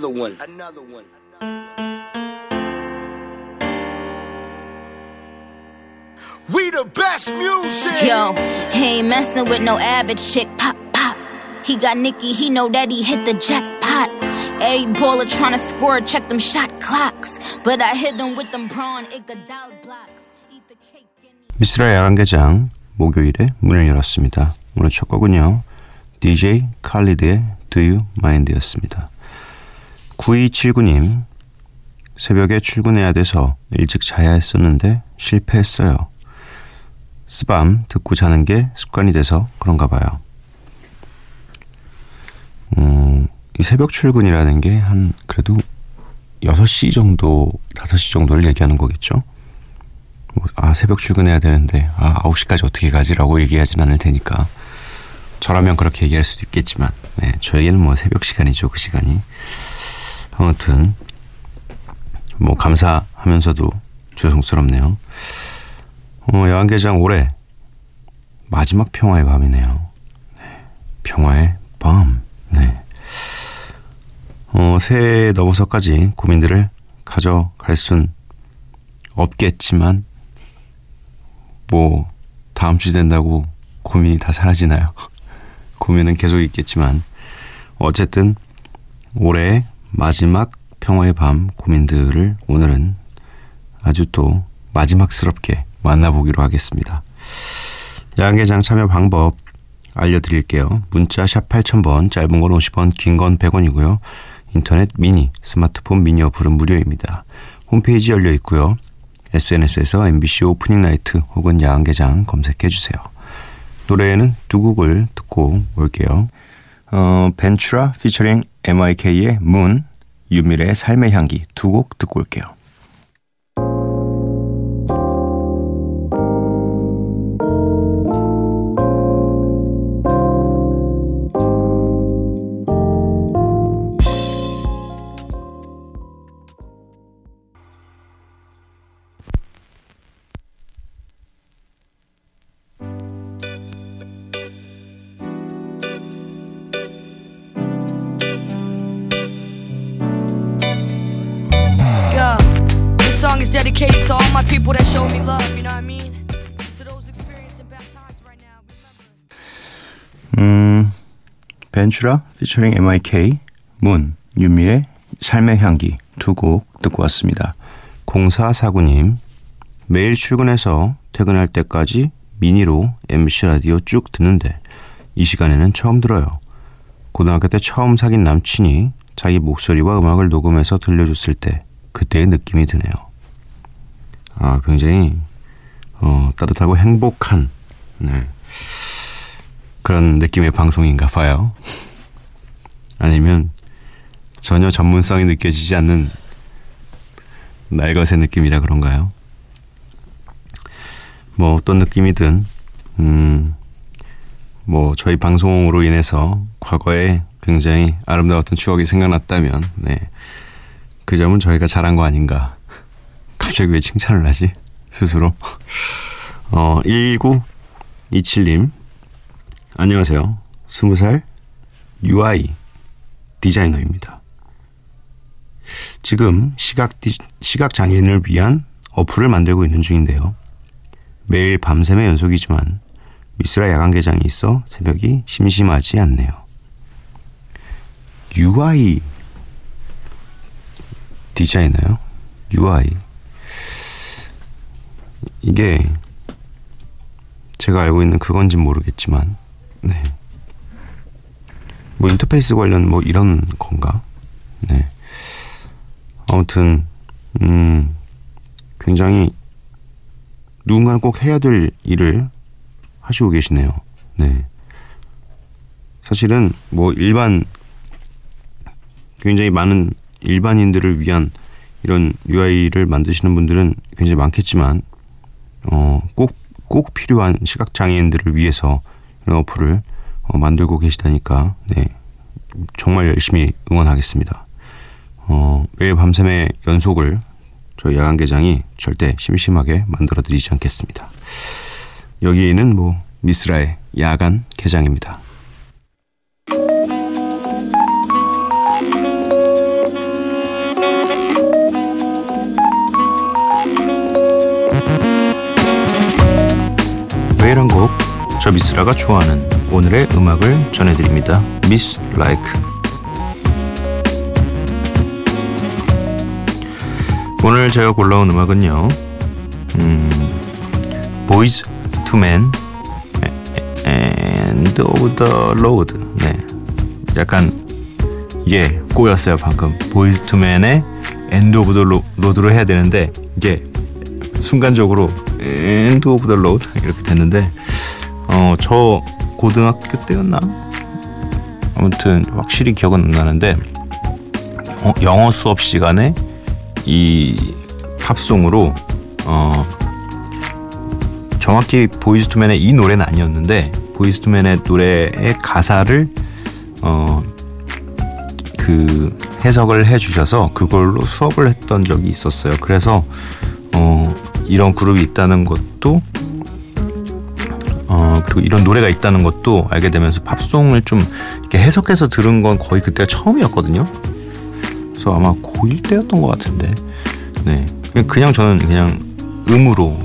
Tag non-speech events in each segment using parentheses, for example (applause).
Another one. Another one. We the best music. Yo, he ain't messing with no average chick. Pop, pop. He got Nicky, he know that he hit the jackpot. A baller tryna score, check them shot clocks. But I hit him with them prawn Iguodala blocks. Eat the cake and 미스라의 야간 개장 목요일에 문을 열었습니다. 오늘 첫 곡은요. DJ 칼리드의 Do You Mind였습니다. 9279님 새벽에 출근해야 돼서 일찍 자야 했었는데 실패했어요. 스밤 듣고 자는 게 습관이 돼서 그런가 봐요. 음, 이 새벽 출근이라는 게 한 그래도 6시 정도, 5시 정도를 얘기하는 거겠죠? 뭐, 아, 새벽 출근해야 되는데, 아, 9시까지 어떻게 가지라고 얘기하진 않을 테니까. 저라면 그렇게 얘기할 수도 있겠지만, 네, 저에게는 뭐 새벽 시간이죠, 그 시간이. 아무튼, 뭐, 감사하면서도 죄송스럽네요. 어, 야간개장 올해 마지막 평화의 밤이네요. 네, 평화의 밤. 네. 어, 새해 넘어서까지 고민들을 가져갈 순 없겠지만, 뭐, 다음 주 된다고 고민이 다 사라지나요? (laughs) 고민은 계속 있겠지만, 어쨌든, 올해의 마지막 평화의 밤 고민들을 오늘은 아주 또 마지막스럽게 만나보기로 하겠습니다. 야간개장 참여 방법 알려드릴게요. 문자 샵 8000번, 짧은 건 50원, 긴 건 100원이고요. 인터넷 미니, 스마트폰 미니 어플은 무료입니다. 홈페이지 열려 있고요. SNS에서 MBC 오프닝 나이트 혹은 야간개장 검색해 주세요. 노래에는 두 곡을 듣고 올게요. 어, 벤츄라 피처링 MIK의 문, 유미래의 삶의 향기 두 곡 듣고 올게요. 음, 벤츄라 피처링 MIK, 문, 윤미의 삶의 향기 두 곡 듣고 왔습니다. 0449님, 매일 출근해서 퇴근할 때까지 미니로 MC 라디오 쭉 듣는데 이 시간에는 처음 들어요. 고등학교 때 처음 사귄 남친이 자기 목소리와 음악을 녹음해서 들려줬을 때 그때의 느낌이 드네요. 아, 굉장히 어, 따뜻하고 행복한 네. 그런 느낌의 방송인가 봐요. 아니면 전혀 전문성이 느껴지지 않는 날것의 느낌이라 그런가요? 뭐 어떤 느낌이든 음, 뭐 저희 방송으로 인해서 과거에 굉장히 아름다웠던 추억이 생각났다면 네. 그 점은 저희가 잘한 거 아닌가. 갑자기 왜 칭찬을 하지? 스스로. 어, 1927님. 안녕하세요. 20살 UI 디자이너입니다. 지금 시각, 디, 시각 장애인을 위한 어플을 만들고 있는 중인데요. 매일 밤샘의 연속이지만 미스라 야간 개장이 있어 새벽이 심심하지 않네요. UI 디자이너요? UI 이게 제가 알고 있는 그건지 모르겠지만 네. 뭐 인터페이스 관련 뭐 이런 건가? 네. 아무튼 음 굉장히 누군가는 꼭 해야 될 일을 하시고 계시네요. 네. 사실은 뭐 일반 굉장히 많은 일반인들을 위한 이런 UI를 만드시는 분들은 굉장히 많겠지만 어, 꼭, 꼭 필요한 시각장애인들을 위해서 이런 어플을 어, 만들고 계시다니까 네 정말 열심히 응원하겠습니다. 어, 매일 밤샘의 연속을 저희 야간개장이 절대 심심하게 만들어드리지 않겠습니다. 여기는 뭐 미스라의 야간 개장입니다. 매일 한 곡, 저 미스라가 좋아하는 오늘의 음악을 전해드립니다. 미스 라이크. 오늘 제가 골라온 음악은요, 음, Boyz II Men End of the Road. 네, 약간 이게 꼬였어요 방금. Boyz II Men의 End of the Road로 해야 되는데 이게 순간적으로 End of the Road 이렇게 됐는데 어 저 고등학교 때였나 아무튼 확실히 기억은 안 나는데 어, 영어 수업 시간에 이 팝송으로 어 정확히 보이즈투맨의 이 노래는 아니었는데 보이즈투맨의 노래의 가사를 어 그 해석을 해주셔서 그걸로 수업을 했던 적이 있었어요. 그래서 어 이런 그룹이 있다는 것도 어 그리고 이런 노래가 있다는 것도 알게 되면서 팝송을 좀 이렇게 해석해서 들은 건 거의 그때가 처음이었거든요. 그래서 아마 고1 때였던 것 같은데, 네 그냥 저는 그냥 음으로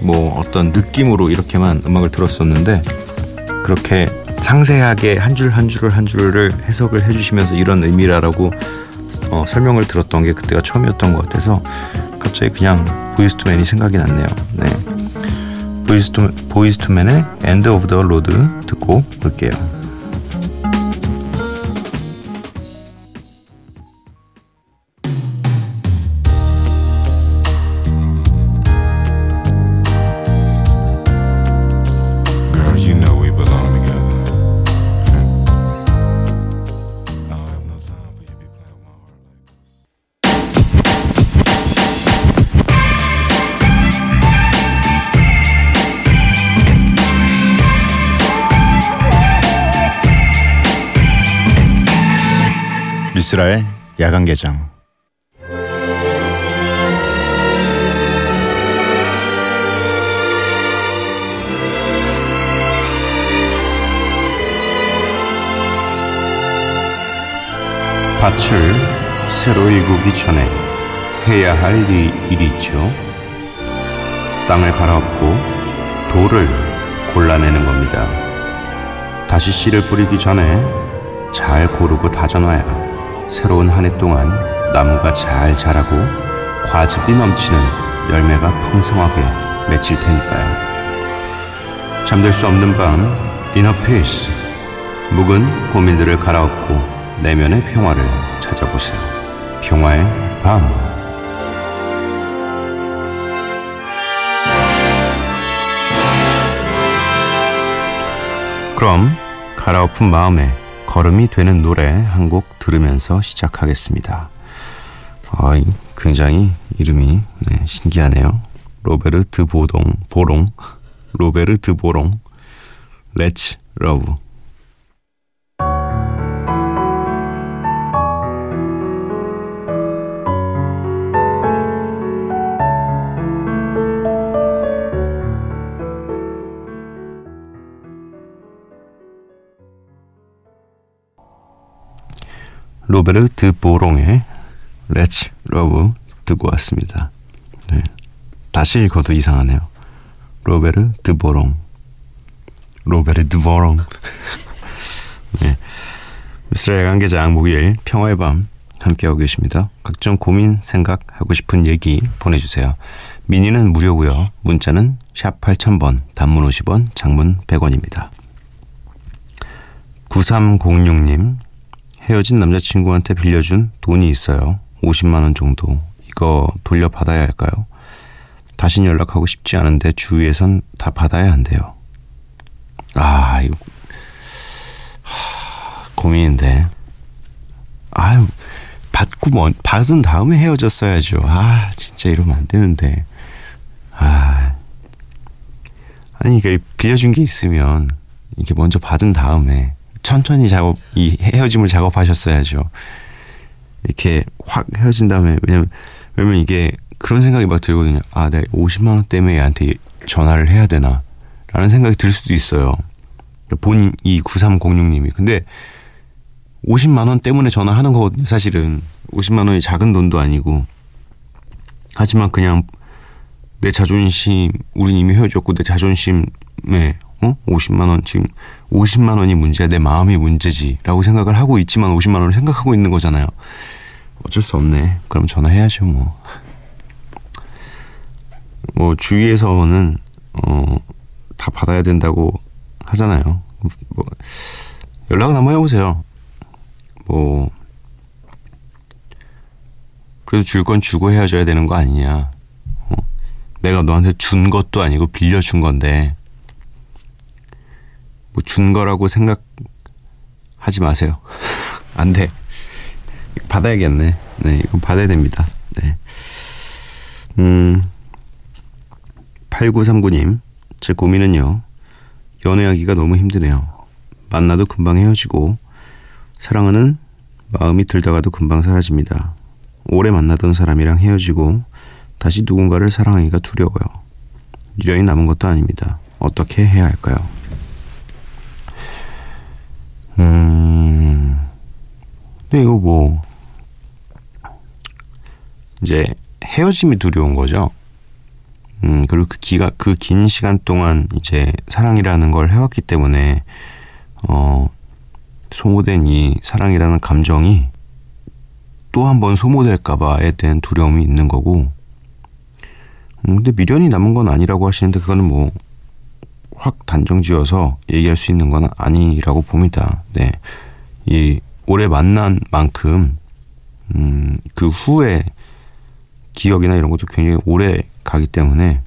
뭐 어떤 느낌으로 이렇게만 음악을 들었었는데 그렇게 상세하게 한 줄 한 줄을 한 줄을 해석을 해주시면서 이런 의미라라고 어, 설명을 들었던 게 그때가 처음이었던 것 같아서 갑자기 그냥 보이스투맨이 생각이 났네요. 네. 보이스투, 보이스투맨의 End of the Road 듣고 올게요. 미스라의 야간 개장. 밭을 새로 일구기 전에 해야 할 일- 일이 있죠. 땅을 갈아엎고 돌을 골라내는 겁니다. 다시 씨를 뿌리기 전에 잘 고르고 다져놔야 새로운 한 해 동안 나무가 잘 자라고 과즙이 넘치는 열매가 풍성하게 맺힐 테니까요. 잠들 수 없는 밤, inner peace. 묵은 고민들을 갈아엎고 내면의 평화를 찾아보세요. 평화의 밤. 그럼 갈아엎은 마음에 걸음이 되는 노래 한 곡 들으면서 시작하겠습니다. 아, 이 굉장히 이름이 네, 신기하네요. 로베르트 보동 보롱 로베르트 보롱 Let's Love 로베르트 보롱의 Let's Love 듣고 왔습니다. 네. 다시 읽어도 이상하네요. 로베르트 보롱 로베르트 보롱 (laughs) 네. 미쓰라의 야간개장 목요일 평화의 밤 함께하고 계십니다. 각종 고민, 생각, 하고 싶은 얘기 보내주세요. 미니는 무료고요. 문자는 샵 8000번, 단문 50원, 장문 100원입니다. 9306님 헤어진 남자친구한테 빌려준 돈이 있어요. 50만 원 정도. 이거 돌려받아야 할까요? 다신 연락하고 싶지 않은데 주위에선 다 받아야 한대요. 아, 이거 하, 고민인데. 아유, 받고 뭐 받은 다음에 헤어졌어야죠. 아, 진짜 이러면 안 되는데. 아. 아니, 이게 빌려준 게 있으면 이렇게 먼저 받은 다음에 천천히 작업 이 헤어짐을 작업하셨어야죠. 이렇게 확 헤어진 다음에 왜냐면 왜냐면 이게 그런 생각이 막 들거든요. 아, 내가 50만 원 때문에 얘한테 전화를 해야 되나? 라는 생각이 들 수도 있어요. 본인 이 9306님이. 근데 50만 원 때문에 전화하는 거거든요. 사실은 50만 원이 작은 돈도 아니고. 하지만 그냥 내 자존심 우리 이미 헤어졌고 내 자존심에 어? 50만 원 지금 50만 원이 문제야 내 마음이 문제지라고 생각을 하고 있지만 50만 원을 생각하고 있는 거잖아요. 어쩔 수 없네. 그럼 전화해야죠 뭐. 뭐 주위에서는 어 다 받아야 된다고 하잖아요. 뭐 연락은 한번 해보세요. 뭐 그래도 줄 건 주고 헤어져야 되는 거 아니냐. 어? 내가 너한테 준 것도 아니고 빌려준 건데 뭐 준 거라고 생각하지 마세요. (laughs) 안 돼. 받아야겠네. 네, 이건 받아야 됩니다. 네. 음, 8939님, 제 고민은요, 연애하기가 너무 힘드네요. 만나도 금방 헤어지고, 사랑하는 마음이 들다가도 금방 사라집니다. 오래 만나던 사람이랑 헤어지고, 다시 누군가를 사랑하기가 두려워요. 미련이 남은 것도 아닙니다. 어떻게 해야 할까요? 음, 근데 이거 뭐, 이제 헤어짐이 두려운 거죠. 음, 그리고 그 기가, 그 긴 시간 동안 이제 사랑이라는 걸 해왔기 때문에, 어, 소모된 이 사랑이라는 감정이 또 한 번 소모될까봐에 대한 두려움이 있는 거고, 음, 근데 미련이 남은 건 아니라고 하시는데 그거는 뭐, 확 단정 지어서 얘기할 수 있는 건 아니라고 봅니다. 네. 이, 오래 만난 만큼, 음, 그 후에 기억이나 이런 것도 굉장히 오래 가기 때문에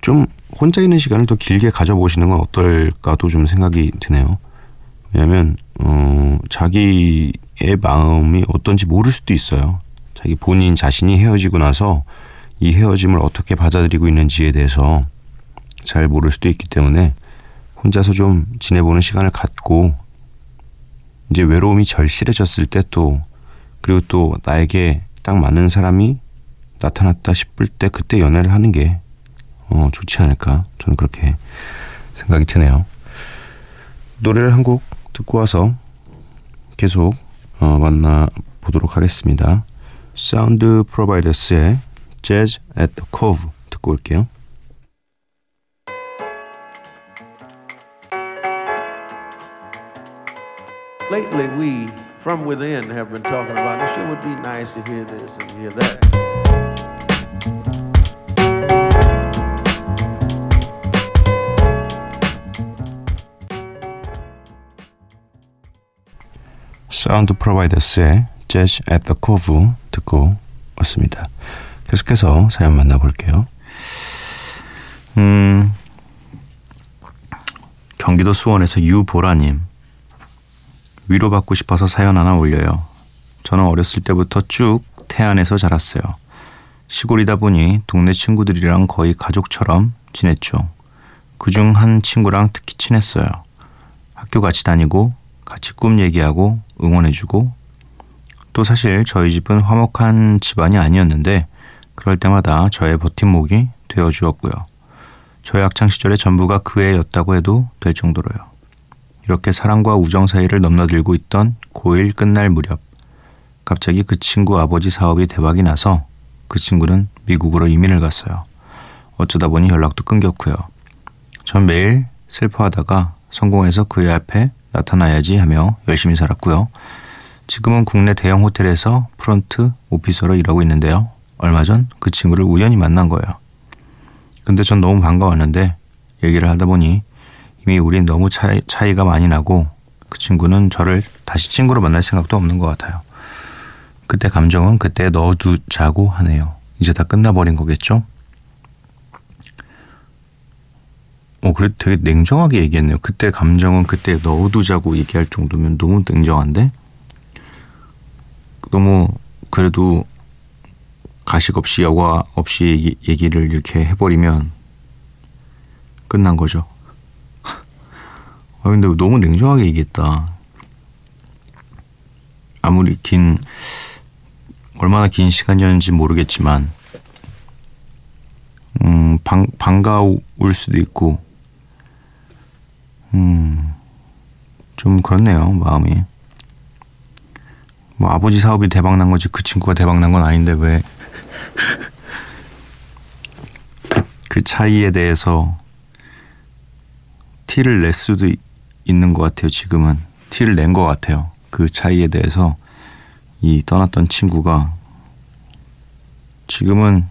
좀 혼자 있는 시간을 더 길게 가져보시는 건 어떨까도 좀 생각이 드네요. 왜냐하면 어, 자기의 마음이 어떤지 모를 수도 있어요. 자기 본인 자신이 헤어지고 나서 이 헤어짐을 어떻게 받아들이고 있는지에 대해서 잘 모를 수도 있기 때문에 혼자서 좀 지내보는 시간을 갖고 이제 외로움이 절실해졌을 때 또 그리고 또 나에게 딱 맞는 사람이 나타났다 싶을 때 그때 연애를 하는 게 어, 좋지 않을까 저는 그렇게 생각이 드네요. 노래를 한 곡 듣고 와서 계속 어, 만나 보도록 하겠습니다. 사운드 프로바이더스의 Jazz at the Cove 듣고 올게요. Lately, we from within have been talking about this. It would be nice to hear this and hear that. 사운드 프로바이더스의 Jazz at the Cove 듣고 왔습니다. 계속해서 사연 만나볼게요. 음, 경기도 수원에서 유보라님. 위로받고 싶어서 사연 하나 올려요. 저는 어렸을 때부터 쭉 태안에서 자랐어요. 시골이다 보니 동네 친구들이랑 거의 가족처럼 지냈죠. 그중 한 친구랑 특히 친했어요. 학교 같이 다니고 같이 꿈 얘기하고 응원해주고 또 사실 저희 집은 화목한 집안이 아니었는데 그럴 때마다 저의 버팀목이 되어주었고요. 저의 학창 시절의 전부가 그 애였다고 해도 될 정도로요. 이렇게 사랑과 우정 사이를 넘나들고 있던 고1 끝날 무렵 갑자기 그 친구 아버지 사업이 대박이 나서 그 친구는 미국으로 이민을 갔어요. 어쩌다 보니 연락도 끊겼고요. 전 매일 슬퍼하다가 성공해서 그의 앞에 나타나야지 하며 열심히 살았고요. 지금은 국내 대형 호텔에서 프런트 오피서로 일하고 있는데요. 얼마 전 그 친구를 우연히 만난 거예요. 근데 전 너무 반가웠는데 얘기를 하다 보니 이미 우린 너무 차이, 차이가 많이 나고 그 친구는 저를 다시 친구로 만날 생각도 없는 것 같아요. 그때 감정은 그때 넣어두자고 하네요. 이제 다 끝나버린 거겠죠? 어, 그래 되게 냉정하게 얘기했네요. 그때 감정은 그때 넣어두자고 얘기할 정도면 너무 냉정한데? 너무 그래도 가식 없이 여과 없이 얘기, 얘기를 이렇게 해버리면 끝난 거죠. 아 근데 너무 냉정하게 얘기했다. 아무리 긴 얼마나 긴 시간이었는지 모르겠지만 음 반, 반가울 수도 있고 음 좀 그렇네요 마음이 뭐 아버지 사업이 대박 난 거지 그 친구가 대박 난 건 아닌데 왜 (laughs) 그 차이에 대해서 티를 낼 수도 있- 있는 것 같아요. 지금은 티를 낸 것 같아요. 그 차이에 대해서 이 떠났던 친구가 지금은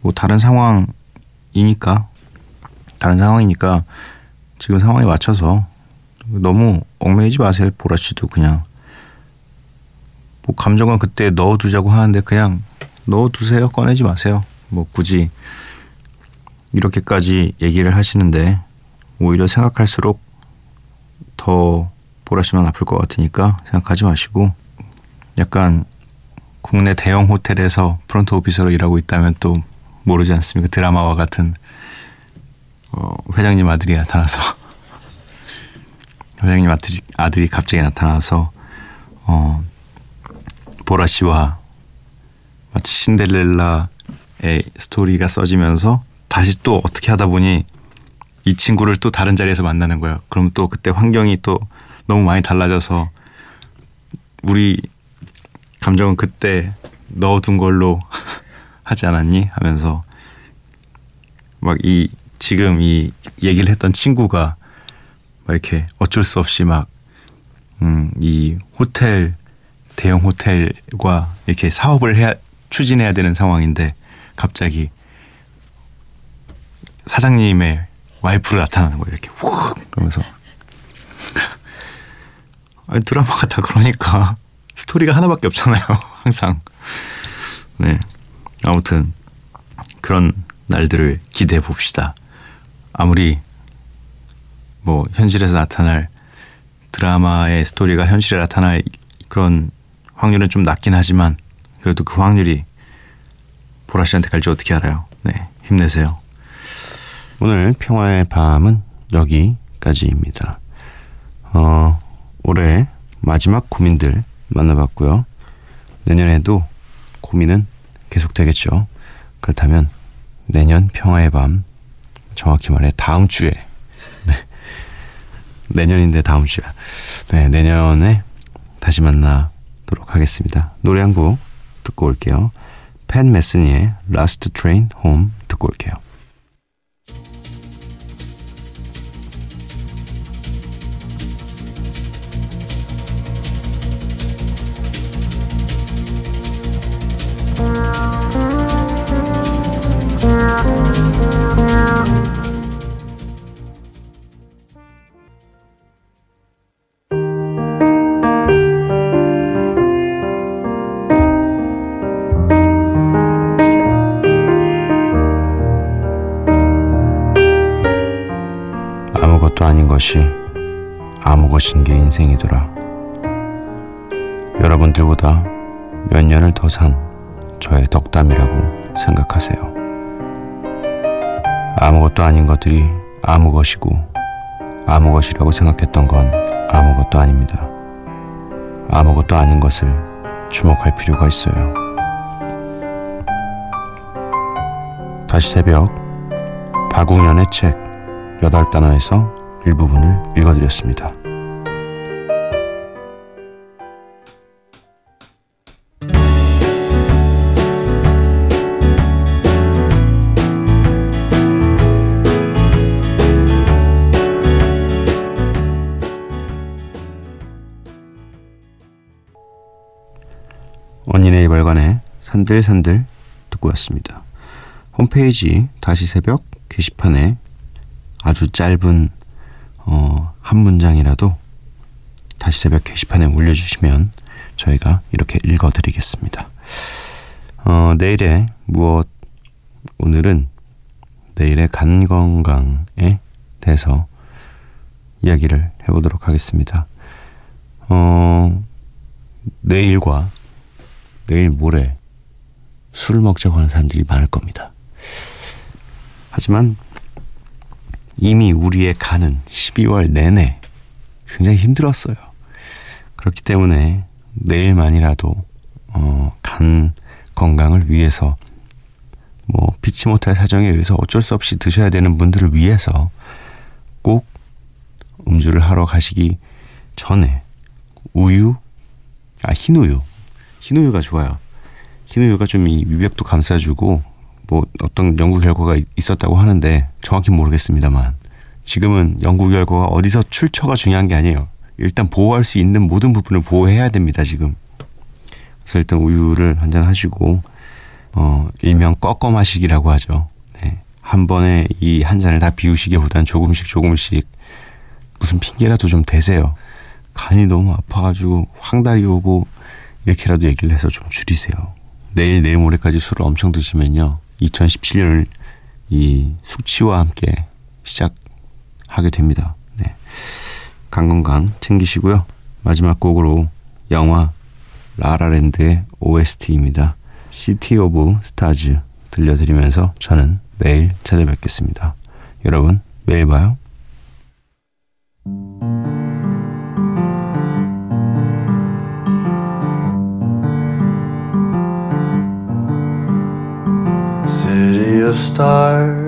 뭐 다른 상황이니까 다른 상황이니까 지금 상황에 맞춰서 너무 얽매이지 마세요. 보라 씨도 그냥 뭐 감정은 그때 넣어두자고 하는데 그냥 넣어두세요. 꺼내지 마세요. 뭐 굳이 이렇게까지 얘기를 하시는데 오히려 생각할수록 더 보라시면 아플 것 같으니까 생각하지 마시고 약간 국내 대형 호텔에서 프런트 오피서로 일하고 있다면 또 모르지 않습니까? 드라마와 같은 어, 회장님 아들이 나타나서 (laughs) 회장님 아들이, 아들이 갑자기 나타나서 어, 보라 씨와 마치 신데렐라의 스토리가 써지면서 다시 또 어떻게 하다 보니 이 친구를 또 다른 자리에서 만나는 거야. 그럼 또 그때 환경이 또 너무 많이 달라져서 우리 감정은 그때 넣어둔 걸로 (laughs) 하지 않았니? 하면서 막 이 지금 이 얘기를 했던 친구가 막 이렇게 어쩔 수 없이 막 음, 이 호텔 대형 호텔과 이렇게 사업을 해야 추진해야 되는 상황인데 갑자기 사장님의 와이프로 나타나는 거예요. 이렇게 훅 그러면서 아니 드라마가 다 그러니까 스토리가 하나밖에 없잖아요. (laughs) 항상 네 아무튼 그런 날들을 기대해 봅시다. 아무리 뭐 현실에서 나타날 드라마의 스토리가 현실에 나타날 그런 확률은 좀 낮긴 하지만 그래도 그 확률이 보라 씨한테 갈지 어떻게 알아요? 네 힘내세요. 오늘 평화의 밤은 여기까지입니다. 어, 올해 마지막 고민들 만나봤고요. 내년에도 고민은 계속되겠죠. 그렇다면 내년 평화의 밤 정확히 말해 다음 주에 네. 내년인데 다음 주야. 네, 내년에 다시 만나도록 하겠습니다. 노래 한 곡 듣고 올게요. 팬 메스니의 Last Train Home 듣고 올게요. 인생이더라. 여러분들보다 몇 년을 더 산 저의 덕담이라고 생각하세요. 아무것도 아닌 것들이 아무 것이고 아무 것이라고 생각했던 건 아무것도 아닙니다. 아무것도 아닌 것을 주목할 필요가 있어요. 다시 새벽 박웅현의 책 여덟 단어에서 일부분을 읽어드렸습니다. 언니네 이발관의 산들산들 듣고 왔습니다. 홈페이지 다시 새벽 게시판에 아주 짧은 어, 한 문장이라도 다시 새벽 게시판에 올려주시면 저희가 이렇게 읽어드리겠습니다. 어, 내일의 무엇 오늘은 내일의 간 건강에 대해서 이야기를 해보도록 하겠습니다. 어, 내일과 내일 모레 술을 먹자고 하는 사람들이 많을 겁니다. 하지만 이미 우리의 간은 12월 내내 굉장히 힘들었어요. 그렇기 때문에 내일만이라도 어, 간 건강을 위해서 뭐 피치 못할 사정에 의해서 어쩔 수 없이 드셔야 되는 분들을 위해서 꼭 음주를 하러 가시기 전에 우유 아 흰우유 흰우유가 좋아요. 흰우유가 좀 이 위벽도 감싸주고 뭐 어떤 연구 결과가 있- 있었다고 하는데 정확히 모르겠습니다만 지금은 연구 결과가 어디서 출처가 중요한 게 아니에요. 일단 보호할 수 있는 모든 부분을 보호해야 됩니다. 지금. 그래서 일단 우유를 한 잔 하시고 어 일명 꺾어 마시기라고 하죠. 네. 한 번에 이 한 잔을 다 비우시기보단 조금씩 조금씩 무슨 핑계라도 좀 대세요. 간이 너무 아파가지고 황달이 오고 이렇게라도 얘기를 해서 좀 줄이세요. 내일 내일 모레까지 술을 엄청 드시면요. 2017년을 이 숙취와 함께 시작하게 됩니다. 네. 간 건강 챙기시고요. 마지막 곡으로 영화 라라랜드의 OST입니다. 시티 오브 스타즈 들려드리면서 저는 내일 찾아뵙겠습니다. 여러분 매일 봐요. City of stars